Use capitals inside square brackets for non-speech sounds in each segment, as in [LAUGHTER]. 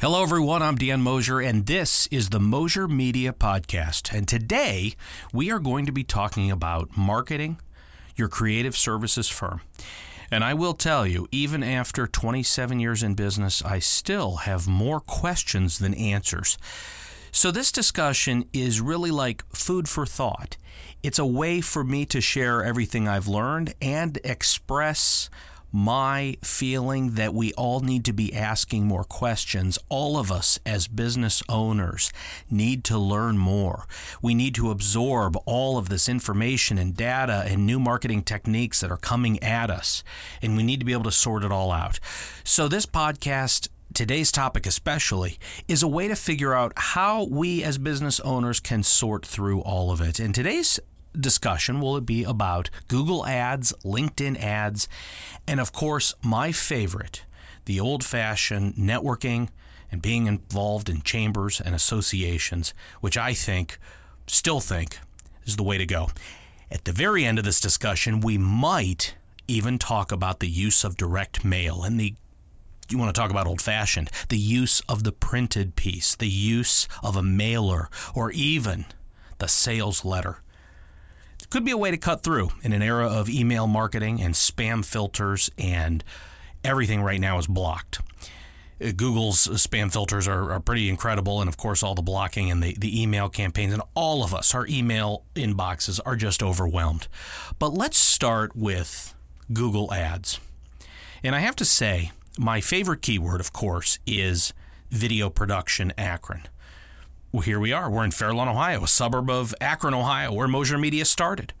Hello, everyone. I'm Dan Mosier, and this is the Mosier Media Podcast. And today we are going to be talking about marketing your creative services firm. And I will tell you, even after 27 years in business, I still have more questions than answers. So, this discussion is really like food for thought. It's a way for me to share everything I've learned and express my feeling that we all need to be asking more questions. All of us as business owners need to learn more. We need to absorb all of this information and data and new marketing techniques that are coming at us, and we need to be able to sort it all out. So, this podcast today's topic especially is a way to figure out how we as business owners can sort through all of it. And today's discussion will it be about Google Ads, LinkedIn ads, and of course, my favorite, the old fashioned networking and being involved in chambers and associations, which I think, still think, is the way to go. At the very end of this discussion, we might even talk about the use of direct mail and the you want to talk about old fashioned, the use of the printed piece, the use of a mailer, or even the sales letter could be a way to cut through in an era of email marketing and spam filters, and everything right now is blocked. Uh, Google's spam filters are, are pretty incredible, and of course, all the blocking and the, the email campaigns, and all of us, our email inboxes are just overwhelmed. But let's start with Google Ads. And I have to say, my favorite keyword, of course, is video production Akron well, here we are. We're in Fairlawn, Ohio, a suburb of Akron, Ohio, where Mosier Media started.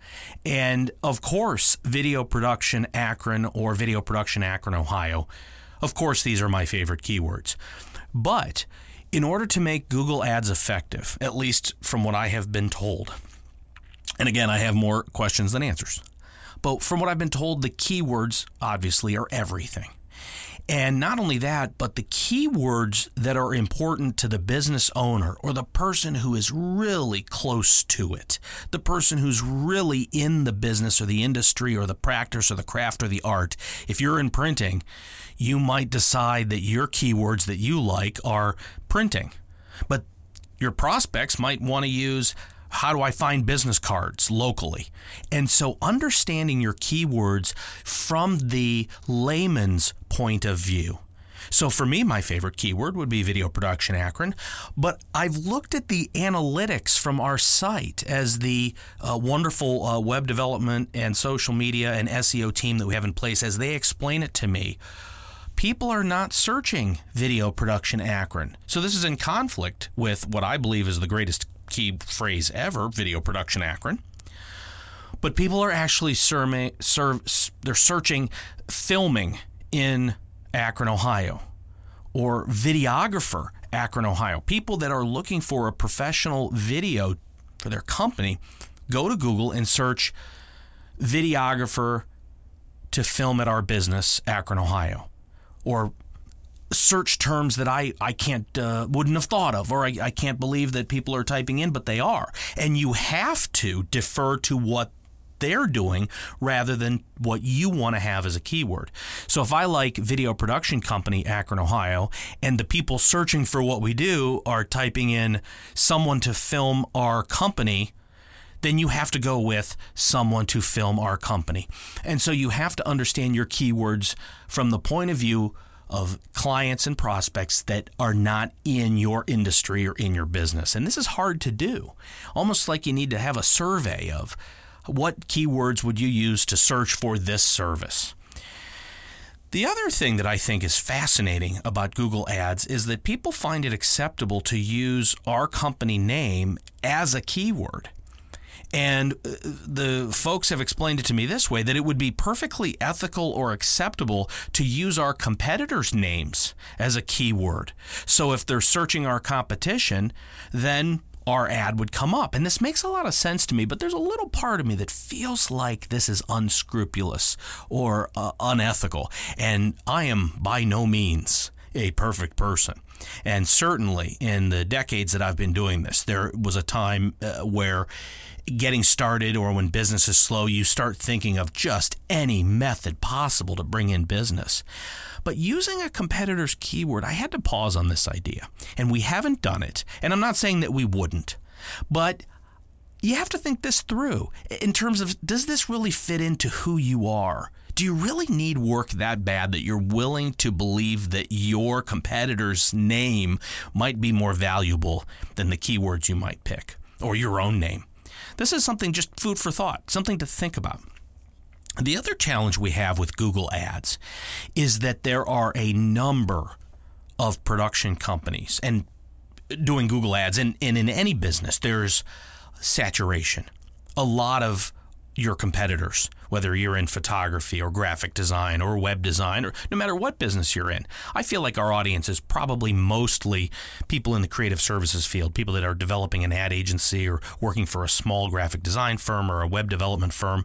And of course, video production Akron or video production Akron, Ohio. Of course, these are my favorite keywords. But in order to make Google Ads effective, at least from what I have been told, and again, I have more questions than answers, but from what I've been told, the keywords obviously are everything. And not only that, but the keywords that are important to the business owner or the person who is really close to it, the person who's really in the business or the industry or the practice or the craft or the art. If you're in printing, you might decide that your keywords that you like are printing. But your prospects might want to use how do I find business cards locally? And so understanding your keywords from the layman's point of view. So for me, my favorite keyword would be video production Akron. But I've looked at the analytics from our site as the uh, wonderful uh, web development and social media and SEO team that we have in place, as they explain it to me. People are not searching video production Akron. So this is in conflict with what I believe is the greatest key phrase ever, video production Akron. But people are actually survey, they're searching filming in Akron, Ohio, or videographer Akron, Ohio. People that are looking for a professional video for their company go to Google and search videographer to film at our business, Akron, Ohio, or search terms that I, I can't uh, wouldn't have thought of or I, I can't believe that people are typing in but they are and you have to defer to what they're doing rather than what you want to have as a keyword. So if I like video production company Akron Ohio and the people searching for what we do are typing in someone to film our company then you have to go with someone to film our company. And so you have to understand your keywords from the point of view of clients and prospects that are not in your industry or in your business. And this is hard to do. Almost like you need to have a survey of what keywords would you use to search for this service. The other thing that I think is fascinating about Google Ads is that people find it acceptable to use our company name as a keyword. And uh, the folks have explained it to me this way that it would be perfectly ethical or acceptable to use our competitors' names as a keyword. So if they're searching our competition, then our ad would come up. And this makes a lot of sense to me, but there's a little part of me that feels like this is unscrupulous or uh, unethical. And I am by no means a perfect person. And certainly in the decades that I've been doing this, there was a time uh, where getting started or when business is slow, you start thinking of just any method possible to bring in business. But using a competitor's keyword, I had to pause on this idea. And we haven't done it. And I'm not saying that we wouldn't. But you have to think this through in terms of does this really fit into who you are? Do you really need work that bad that you're willing to believe that your competitor's name might be more valuable than the keywords you might pick or your own name? This is something just food for thought, something to think about. The other challenge we have with Google Ads is that there are a number of production companies and doing Google Ads, and, and in any business, there's saturation. A lot of your competitors, whether you're in photography or graphic design or web design or no matter what business you're in. I feel like our audience is probably mostly people in the creative services field, people that are developing an ad agency or working for a small graphic design firm or a web development firm.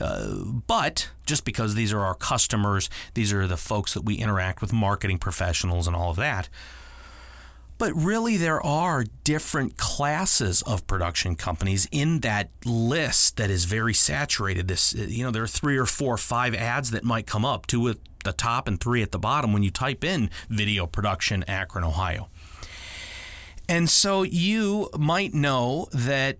Uh, but just because these are our customers, these are the folks that we interact with, marketing professionals and all of that. But really, there are different classes of production companies in that list that is very saturated. This, you know, there are three or four, or five ads that might come up, two at the top and three at the bottom when you type in video production Akron, Ohio. And so you might know that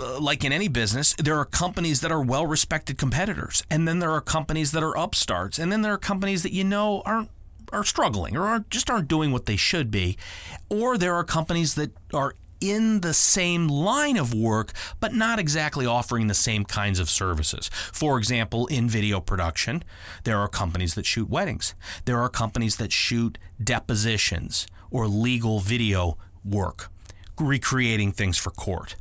uh, like in any business, there are companies that are well respected competitors, and then there are companies that are upstarts, and then there are companies that you know aren't are struggling or aren't, just aren't doing what they should be. Or there are companies that are in the same line of work, but not exactly offering the same kinds of services. For example, in video production, there are companies that shoot weddings, there are companies that shoot depositions or legal video work, recreating things for court.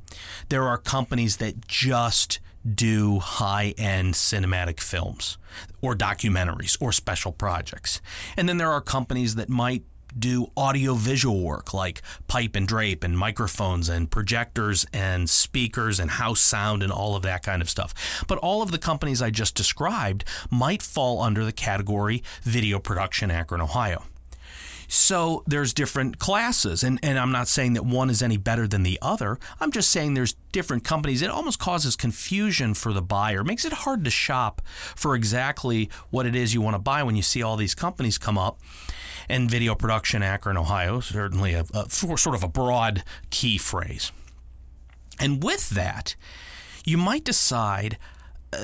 There are companies that just do high end cinematic films or documentaries or special projects. And then there are companies that might do audio visual work like pipe and drape and microphones and projectors and speakers and house sound and all of that kind of stuff. But all of the companies I just described might fall under the category video production Akron, Ohio. So there's different classes, and, and I'm not saying that one is any better than the other. I'm just saying there's different companies. It almost causes confusion for the buyer, makes it hard to shop for exactly what it is you want to buy when you see all these companies come up. And video production, Akron, Ohio, certainly a, a sort of a broad key phrase. And with that, you might decide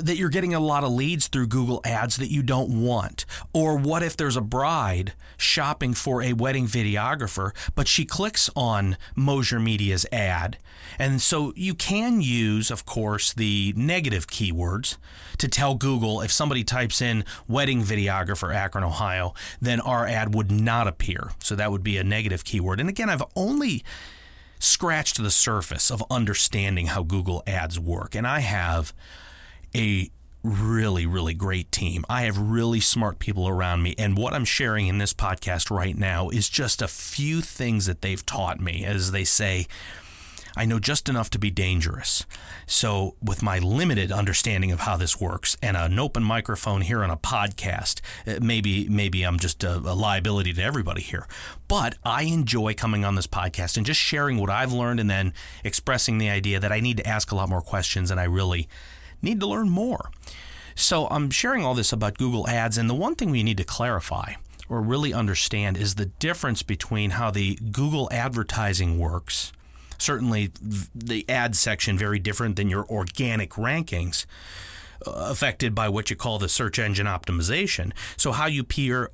that you're getting a lot of leads through Google Ads that you don't want? Or what if there's a bride shopping for a wedding videographer, but she clicks on Mosier Media's ad? And so you can use, of course, the negative keywords to tell Google if somebody types in wedding videographer Akron, Ohio, then our ad would not appear. So that would be a negative keyword. And again, I've only scratched the surface of understanding how Google Ads work. And I have a really, really great team. I have really smart people around me. And what I'm sharing in this podcast right now is just a few things that they've taught me. As they say, I know just enough to be dangerous. So, with my limited understanding of how this works and an open microphone here on a podcast, uh, maybe maybe I'm just a, a liability to everybody here. But I enjoy coming on this podcast and just sharing what I've learned and then expressing the idea that I need to ask a lot more questions and I really need to learn more. So I'm sharing all this about Google Ads, and the one thing we need to clarify or really understand is the difference between how the Google advertising works. Certainly, the ad section very different than your organic rankings, uh, affected by what you call the search engine optimization. So, how you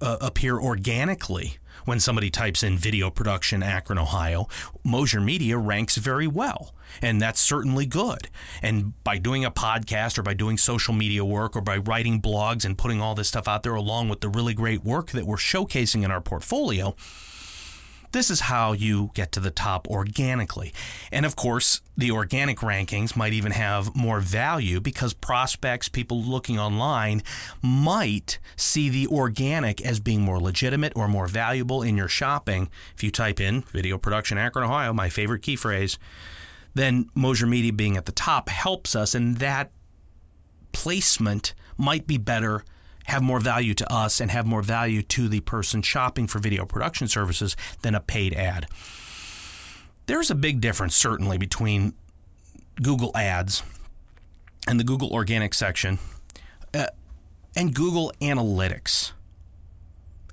uh, appear organically when somebody types in video production Akron, Ohio, Mosier Media ranks very well. And that's certainly good. And by doing a podcast or by doing social media work or by writing blogs and putting all this stuff out there along with the really great work that we're showcasing in our portfolio, this is how you get to the top organically. And of course, the organic rankings might even have more value because prospects, people looking online, might see the organic as being more legitimate or more valuable in your shopping. If you type in video production Akron, Ohio, my favorite key phrase, then Mosier Media being at the top helps us, and that placement might be better have more value to us and have more value to the person shopping for video production services than a paid ad. There's a big difference, certainly, between Google Ads and the Google Organic section uh, and Google Analytics.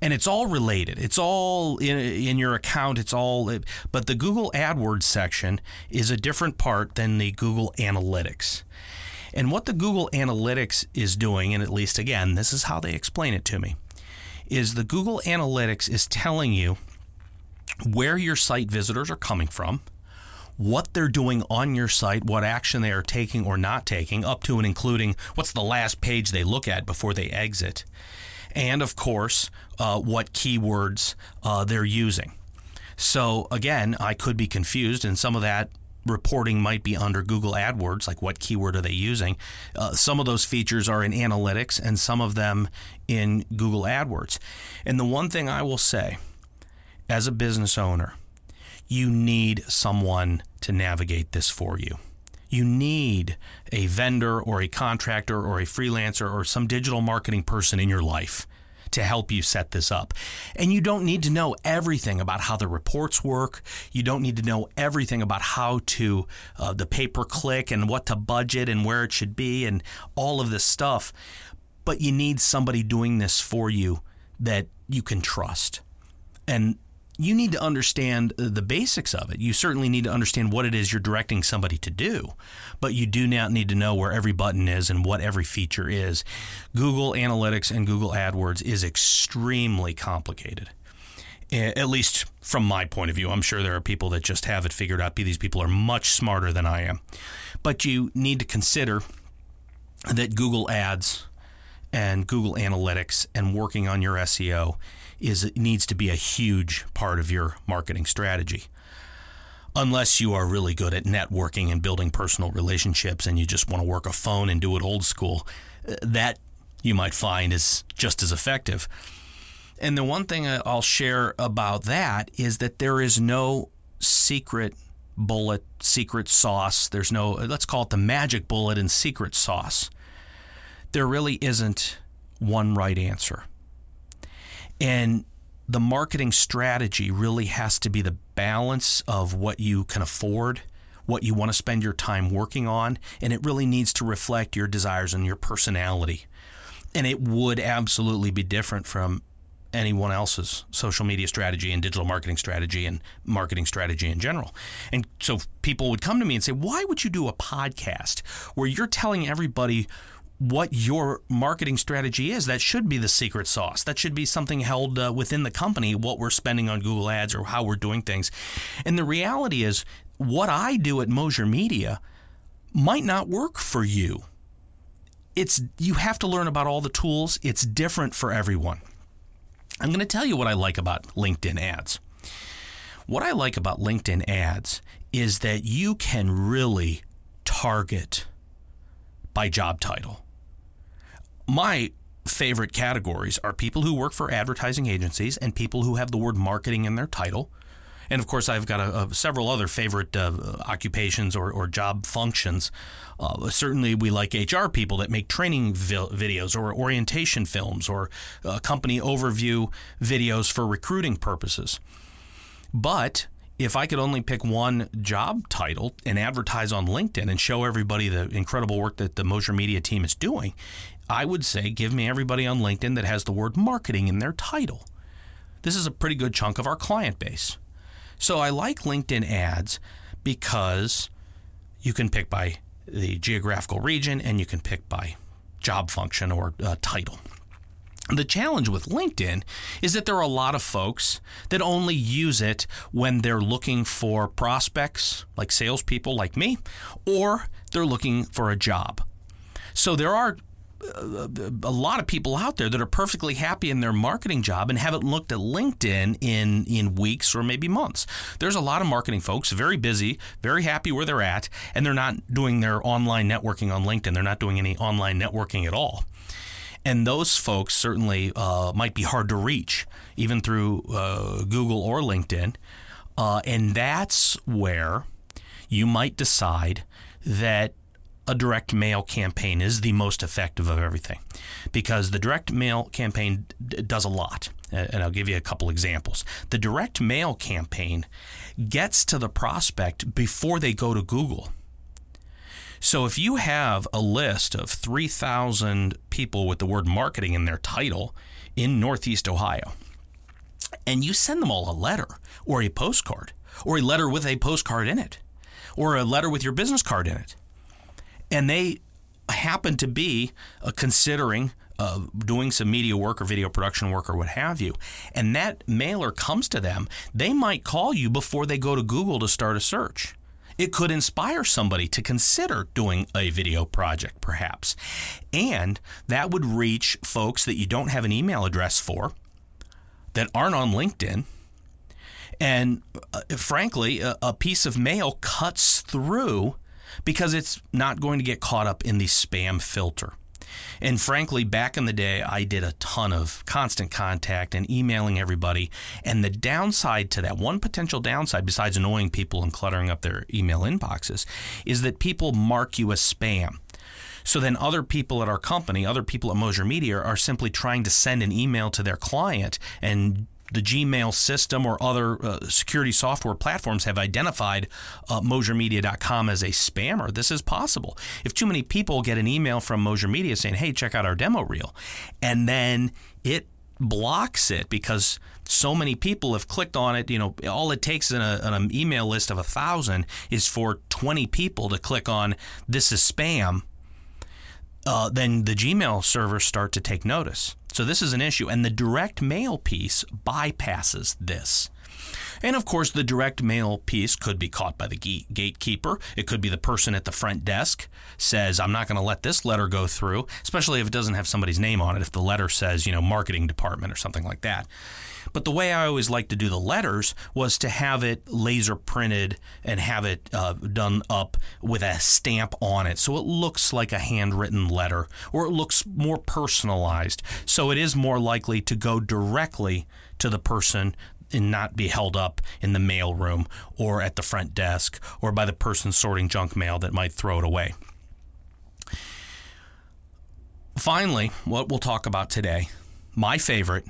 And it's all related. It's all in, in your account. It's all, but the Google AdWords section is a different part than the Google Analytics. And what the Google Analytics is doing, and at least again, this is how they explain it to me, is the Google Analytics is telling you where your site visitors are coming from, what they're doing on your site, what action they are taking or not taking, up to and including what's the last page they look at before they exit, and of course, uh, what keywords uh, they're using. So, again, I could be confused, and some of that reporting might be under Google AdWords, like what keyword are they using. Uh, some of those features are in analytics, and some of them in Google AdWords. And the one thing I will say as a business owner, you need someone to navigate this for you. You need a vendor or a contractor or a freelancer or some digital marketing person in your life to help you set this up. And you don't need to know everything about how the reports work. You don't need to know everything about how to, uh, the pay per click and what to budget and where it should be and all of this stuff. But you need somebody doing this for you that you can trust. And you need to understand the basics of it. You certainly need to understand what it is you're directing somebody to do, but you do not need to know where every button is and what every feature is. Google Analytics and Google AdWords is extremely complicated. At least from my point of view, I'm sure there are people that just have it figured out. These people are much smarter than I am. But you need to consider that Google Ads and Google Analytics and working on your SEO is it needs to be a huge part of your marketing strategy. Unless you are really good at networking and building personal relationships and you just want to work a phone and do it old school, that you might find is just as effective. And the one thing I'll share about that is that there is no secret bullet, secret sauce. There's no, let's call it the magic bullet and secret sauce. There really isn't one right answer. And the marketing strategy really has to be the balance of what you can afford, what you want to spend your time working on, and it really needs to reflect your desires and your personality. And it would absolutely be different from anyone else's social media strategy and digital marketing strategy and marketing strategy in general. And so people would come to me and say, Why would you do a podcast where you're telling everybody what your marketing strategy is. That should be the secret sauce. That should be something held uh, within the company, what we're spending on Google Ads or how we're doing things. And the reality is, what I do at Mosier Media might not work for you. It's you have to learn about all the tools. It's different for everyone. I'm going to tell you what I like about LinkedIn ads. What I like about LinkedIn ads is that you can really target by job title my favorite categories are people who work for advertising agencies and people who have the word marketing in their title. And of course, I've got a, a, several other favorite uh, occupations or, or, job functions. Uh, certainly, we like HR people that make training vi- videos or orientation films or uh, company overview videos for recruiting purposes. But if I could only pick one job title and advertise on LinkedIn and show everybody the incredible work that the Mosier Media team is doing, I would say give me everybody on LinkedIn that has the word marketing in their title. This is a pretty good chunk of our client base. So I like LinkedIn ads because you can pick by the geographical region and you can pick by job function or uh, title. The challenge with LinkedIn is that there are a lot of folks that only use it when they're looking for prospects, like salespeople like me, or they're looking for a job. So there are a lot of people out there that are perfectly happy in their marketing job and haven't looked at LinkedIn in in weeks or maybe months. There's a lot of marketing folks very busy, very happy where they're at, and they're not doing their online networking on LinkedIn. They're not doing any online networking at all. And those folks certainly uh, might be hard to reach, even through uh, Google or LinkedIn. Uh, and that's where you might decide that a direct mail campaign is the most effective of everything because the direct mail campaign d- does a lot. And I'll give you a couple examples. The direct mail campaign gets to the prospect before they go to Google. So if you have a list of 3,000 people with the word marketing in their title in Northeast Ohio, and you send them all a letter or a postcard, or a letter with a postcard in it, or a letter with your business card in it, and they happen to be uh, considering uh, doing some media work or video production work or what have you, and that mailer comes to them, they might call you before they go to Google to start a search. It could inspire somebody to consider doing a video project, perhaps. And that would reach folks that you don't have an email address for, that aren't on LinkedIn. And uh, frankly, a, a piece of mail cuts through because it's not going to get caught up in the spam filter. And frankly, back in the day, I did a ton of constant contact and emailing everybody. And the downside to that, one potential downside, besides annoying people and cluttering up their email inboxes, is that people mark you as spam. So then other people at our company, other people at Mosier Media are simply trying to send an email to their client and the Gmail system or other uh, security software platforms have identified uh, MosierMedia.com as a spammer. This is possible. If too many people get an email from Mosier Media saying, hey, check out our demo reel, and then it blocks it because so many people have clicked on it. You know, all it takes in, a, in an email list of a thousand is for 20 people to click on this is spam. Uh, then the Gmail servers start to take notice. So this is an issue, and the direct mail piece bypasses this. And of course, the direct mail piece could be caught by the gatekeeper. It could be the person at the front desk says, I'm not going to let this letter go through, especially if it doesn't have somebody's name on it. If the letter says, you know, marketing department or something like that. But the way I always liked to do the letters was to have it laser printed and have it uh, done up with a stamp on it. So it looks like a handwritten letter or it looks more personalized. So it is more likely to go directly to the person and not be held up in the mail room or at the front desk or by the person sorting junk mail that might throw it away. Finally, what we'll talk about today, my favorite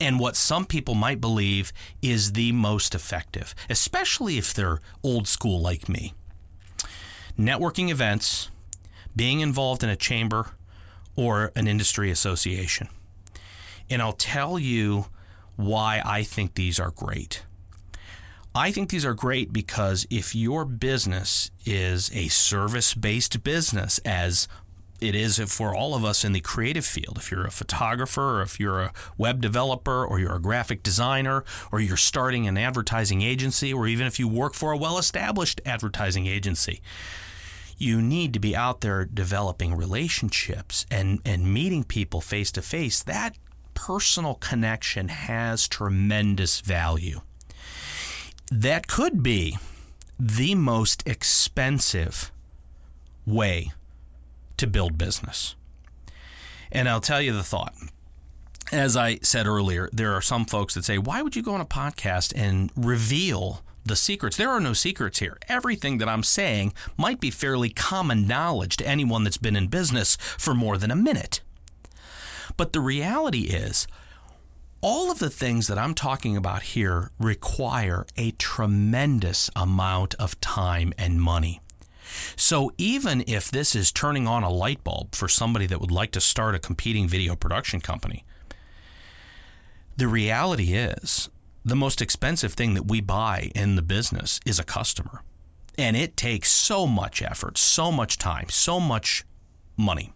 and what some people might believe is the most effective, especially if they're old school like me. Networking events, being involved in a chamber or an industry association. And I'll tell you why I think these are great. I think these are great because if your business is a service based business, as it is for all of us in the creative field. If you're a photographer, or if you're a web developer, or you're a graphic designer, or you're starting an advertising agency, or even if you work for a well established advertising agency, you need to be out there developing relationships and, and meeting people face to face. That personal connection has tremendous value. That could be the most expensive way to build business. And I'll tell you the thought. As I said earlier, there are some folks that say, why would you go on a podcast and reveal the secrets? There are no secrets here. Everything that I'm saying might be fairly common knowledge to anyone that's been in business for more than a minute. But the reality is, all of the things that I'm talking about here require a tremendous amount of time and money. So even if this is turning on a light bulb for somebody that would like to start a competing video production company, the reality is the most expensive thing that we buy in the business is a customer. And it takes so much effort, so much time, so much money.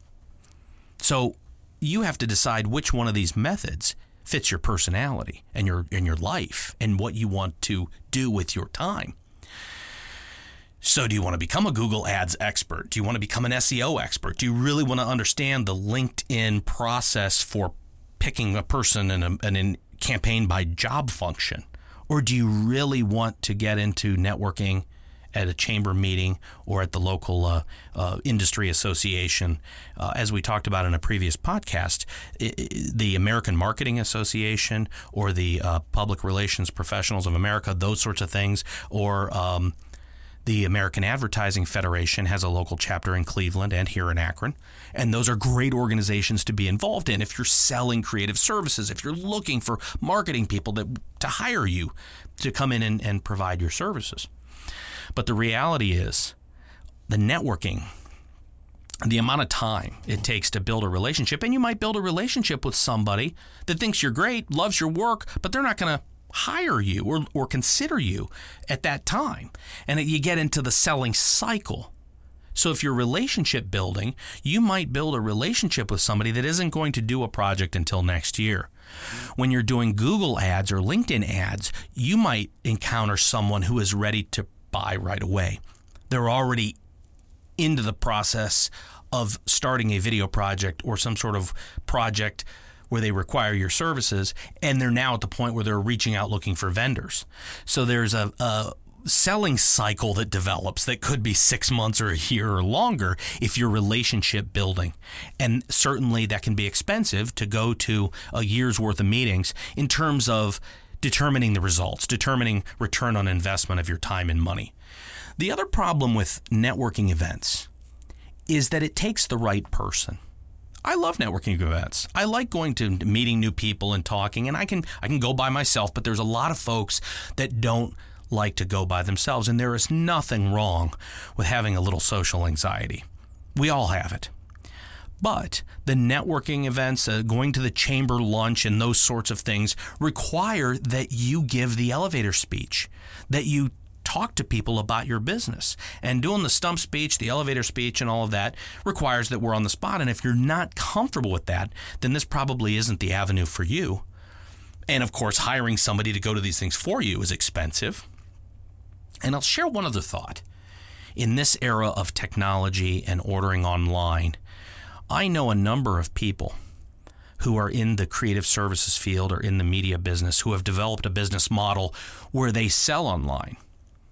So you have to decide which one of these methods fits your personality and your and your life and what you want to do with your time. So, do you want to become a Google Ads expert? Do you want to become an SEO expert? Do you really want to understand the LinkedIn process for picking a person in a, in a campaign by job function? Or do you really want to get into networking at a chamber meeting or at the local uh, uh, industry association? Uh, as we talked about in a previous podcast, the American Marketing Association or the uh, Public Relations Professionals of America, those sorts of things, or um, the American Advertising Federation has a local chapter in Cleveland and here in Akron. And those are great organizations to be involved in if you're selling creative services, if you're looking for marketing people that, to hire you to come in and, and provide your services. But the reality is, the networking, the amount of time it takes to build a relationship. And you might build a relationship with somebody that thinks you're great, loves your work, but they're not going to hire you or, or consider you at that time. And you get into the selling cycle. So if you're relationship building, you might build a relationship with somebody that isn't going to do a project until next year. When you're doing Google ads or LinkedIn ads, you might encounter someone who is ready to buy right away. They're already into the process of starting a video project or some sort of project where they require your services, and they're now at the point where they're reaching out looking for vendors. So there's a, a selling cycle that develops that could be six months or a year or longer if you're relationship building. And certainly that can be expensive to go to a year's worth of meetings in terms of determining the results, determining return on investment of your time and money. The other problem with networking events is that it takes the right person. I love networking events. I like going to meeting new people and talking and I can I can go by myself, but there's a lot of folks that don't like to go by themselves and there is nothing wrong with having a little social anxiety. We all have it. But the networking events, uh, going to the chamber lunch, and those sorts of things require that you give the elevator speech, that you talk to people about your business. And doing the stump speech, the elevator speech, and all of that requires that we're on the spot. And if you're not comfortable with that, then this probably isn't the avenue for you. And of course, hiring somebody to go to these things for you is expensive. And I'll share one other thought. In this era of technology and ordering online, I know a number of people who are in the creative services field or in the media business who have developed a business model where they sell online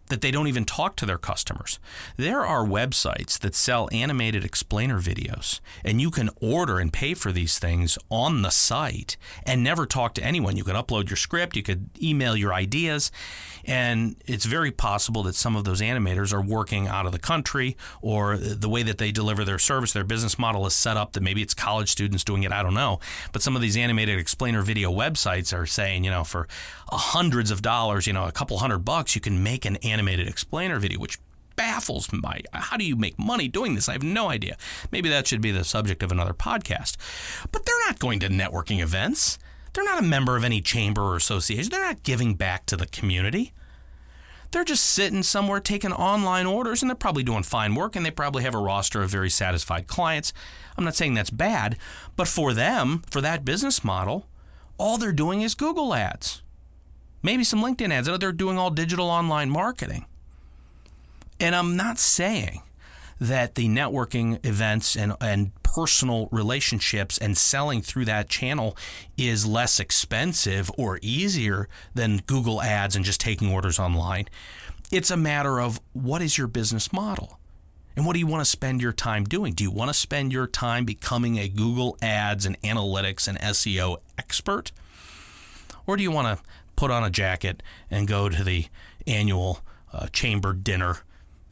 that they don't even talk to their customers. There are websites that sell animated explainer videos, and you can order and pay for these things on the site and never talk to anyone. You can upload your script, you could email your ideas, and it's very possible that some of those animators are working out of the country or the way that they deliver their service, their business model is set up that maybe it's college students doing it, I don't know. But some of these animated explainer video websites are saying, you know, for hundreds of dollars, you know, a couple hundred bucks, you can make an animated explainer video, which baffles me. How do you make money doing this? I have no idea. Maybe that should be the subject of another podcast. But they're not going to networking events. They're not a member of any chamber or association. They're not giving back to the community. They're just sitting somewhere taking online orders and they're probably doing fine work and they probably have a roster of very satisfied clients. I'm not saying that's bad, but for them, for that business model, all they're doing is Google ads maybe some LinkedIn ads. I know They're doing all digital online marketing. And I'm not saying that the networking events and, and personal relationships and selling through that channel is less expensive or easier than Google ads and just taking orders online. It's a matter of what is your business model? And what do you want to spend your time doing? Do you want to spend your time becoming a Google ads and analytics and SEO expert? Or do you want to put on a jacket and go to the annual uh, chamber dinner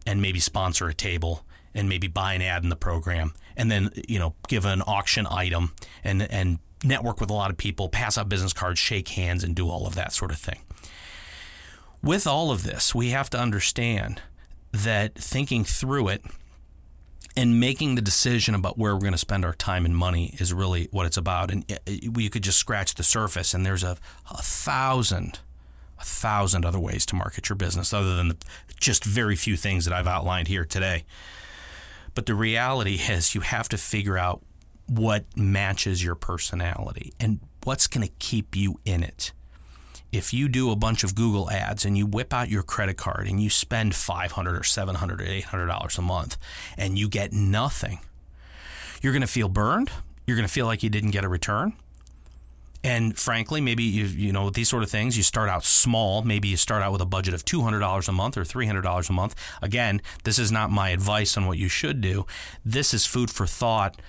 and maybe sponsor a table and maybe buy an ad in the program and then you know give an auction item and and network with a lot of people pass out business cards shake hands and do all of that sort of thing. With all of this we have to understand that thinking through it and making the decision about where we're going to spend our time and money is really what it's about. And uh, uh, you could just scratch the surface, and there's a, a thousand, a thousand other ways to market your business other than the, just very few things that I've outlined here today. But the reality is, you have to figure out what matches your personality and what's going to keep you in it if you do a bunch of Google ads and you whip out your credit card and you spend 500 or 700 or 800 dollars a month and you get nothing, you're going to feel burned. You're going to feel like you didn't get a return. And frankly, maybe you you know these sort of things. You start out small. Maybe you start out with a budget of two hundred dollars a month or three hundred dollars a month. Again, this is not my advice on what you should do. This is food for thought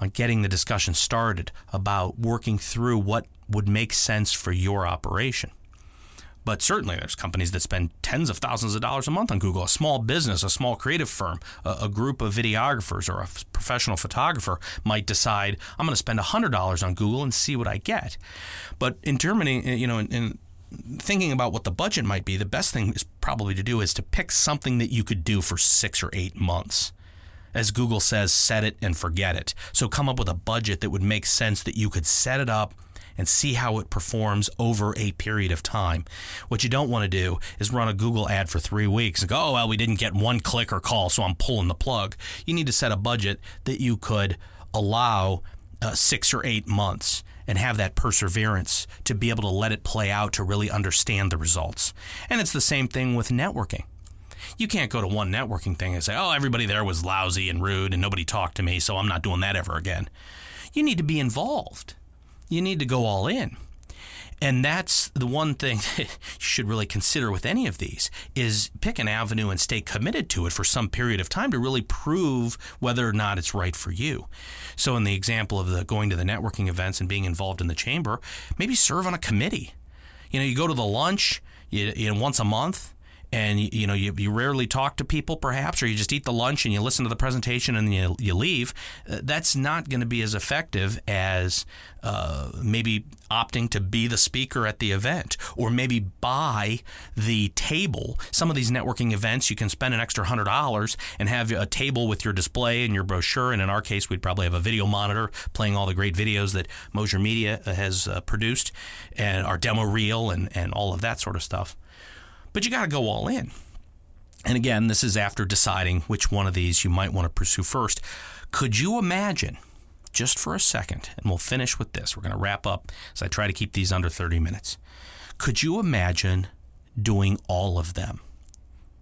on getting the discussion started about working through what would make sense for your operation. But certainly, there's companies that spend tens of thousands of dollars a month on Google. A small business, a small creative firm, a, a group of videographers, or a professional photographer might decide, I'm going to spend $100 on Google and see what I get. But in determining, eh, you know, in, in thinking about what the budget might be, the best thing is probably to do is to pick something that you could do for six or eight months. As Google says, set it and forget it. So come up with a budget that would make sense that you could set it up and see how it performs over a period of time. What you don't want to do is run a Google ad for three weeks and go, oh, well, we didn't get one click or call, so I'm pulling the plug. You need to set a budget that you could allow uh, six or eight months and have that perseverance to be able to let it play out to really understand the results. And it's the same thing with networking. You can't go to one networking thing and say, oh, everybody there was lousy and rude and nobody talked to me, so I'm not doing that ever again. You need to be involved. You need to go all in. And that's the one thing [LAUGHS] you should really consider with any of these is pick an avenue and stay committed to it for some period of time to really prove whether or not it's right for you. So in the example of the going to the networking events and being involved in the chamber, maybe serve on a committee. You know, you go to the lunch you, you know, once a month and you, you know you, you rarely talk to people perhaps or you just eat the lunch and you listen to the presentation and you, you leave uh, that's not going to be as effective as uh, maybe opting to be the speaker at the event or maybe buy the table. Some of these networking events you can spend an extra hundred dollars and have a table with your display and your brochure and in our case we'd probably have a video monitor playing all the great videos that Mosier Media has uh, produced and our demo reel and, and all of that sort of stuff but you got to go all in. And again, this is after deciding which one of these you might want to pursue first. Could you imagine, just for a second, and we'll finish with this, we're going to wrap up as I try to keep these under 30 minutes. Could you imagine doing all of them?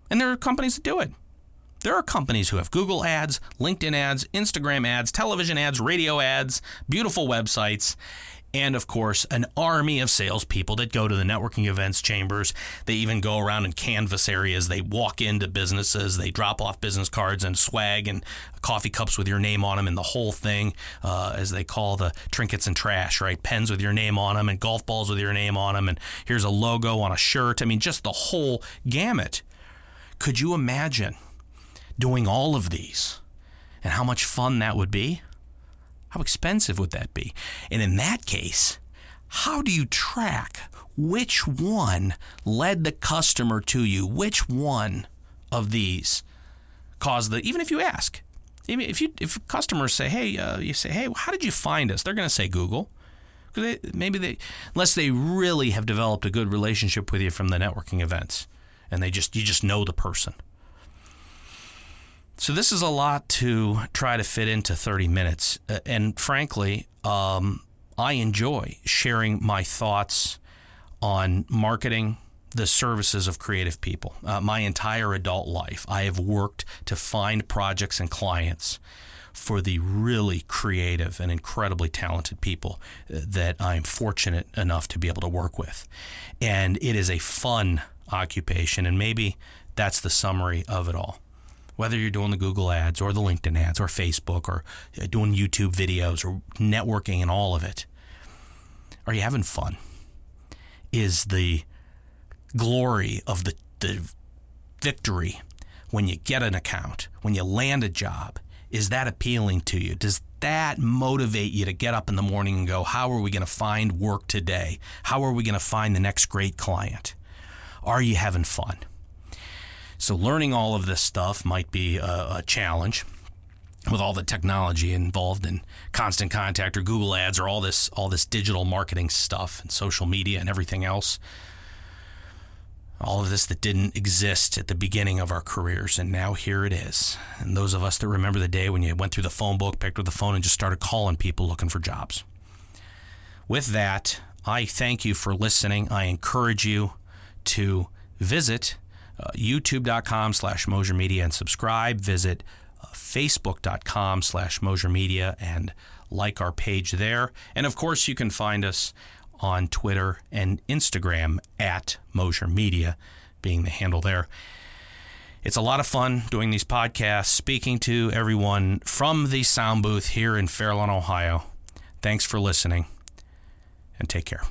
And there are companies that do it. There are companies who have Google ads, LinkedIn ads, Instagram ads, television ads, radio ads, beautiful websites, and of course, an army of salespeople that go to the networking events chambers. They even go around and canvas areas. They walk into businesses. They drop off business cards and swag and coffee cups with your name on them, and the whole thing, uh, as they call the trinkets and trash, right? Pens with your name on them, and golf balls with your name on them, and here's a logo on a shirt. I mean, just the whole gamut. Could you imagine doing all of these and how much fun that would be? How expensive would that be? And in that case, how do you track which one led the customer to you? Which one of these caused the, even if you ask, if you, if customers say, hey, uh, you say, hey, how did you find us? They're going to say Google. They, maybe they, unless they really have developed a good relationship with you from the networking events and they just, you just know the person. So this is a lot to try to fit into 30 minutes. Uh, and frankly, um, I enjoy sharing my thoughts on marketing the services of creative people. Uh, my entire adult life, I have worked to find projects and clients for the really creative and incredibly talented people uh, that I'm fortunate enough to be able to work with. And it is a fun occupation, and maybe that's the summary of it all whether you're doing the Google ads or the LinkedIn ads or Facebook or uh, doing YouTube videos or networking and all of it, are you having fun? Is the glory of the, the victory when you get an account, when you land a job, is that appealing to you? Does that motivate you to get up in the morning and go, how are we going to find work today? How are we going to find the next great client? Are you having fun? So learning all of this stuff might be a, a challenge with all the technology involved in constant contact or Google ads or all this all this digital marketing stuff and social media and everything else. All of this that didn't exist at the beginning of our careers, and now here it is. And those of us that remember the day when you went through the phone book, picked up the phone, and just started calling people looking for jobs. With that, I thank you for listening. I encourage you to visit uh, youtube.com slash Mosier Media and subscribe. Visit uh, facebook.com slash Mosier Media and like our page there. And of course, you can find us on Twitter and Instagram at Mosier Media, being the handle there. It's a lot of fun doing these podcasts, speaking to everyone from the sound booth here in Fairlawn, Ohio. Thanks for listening, and take care.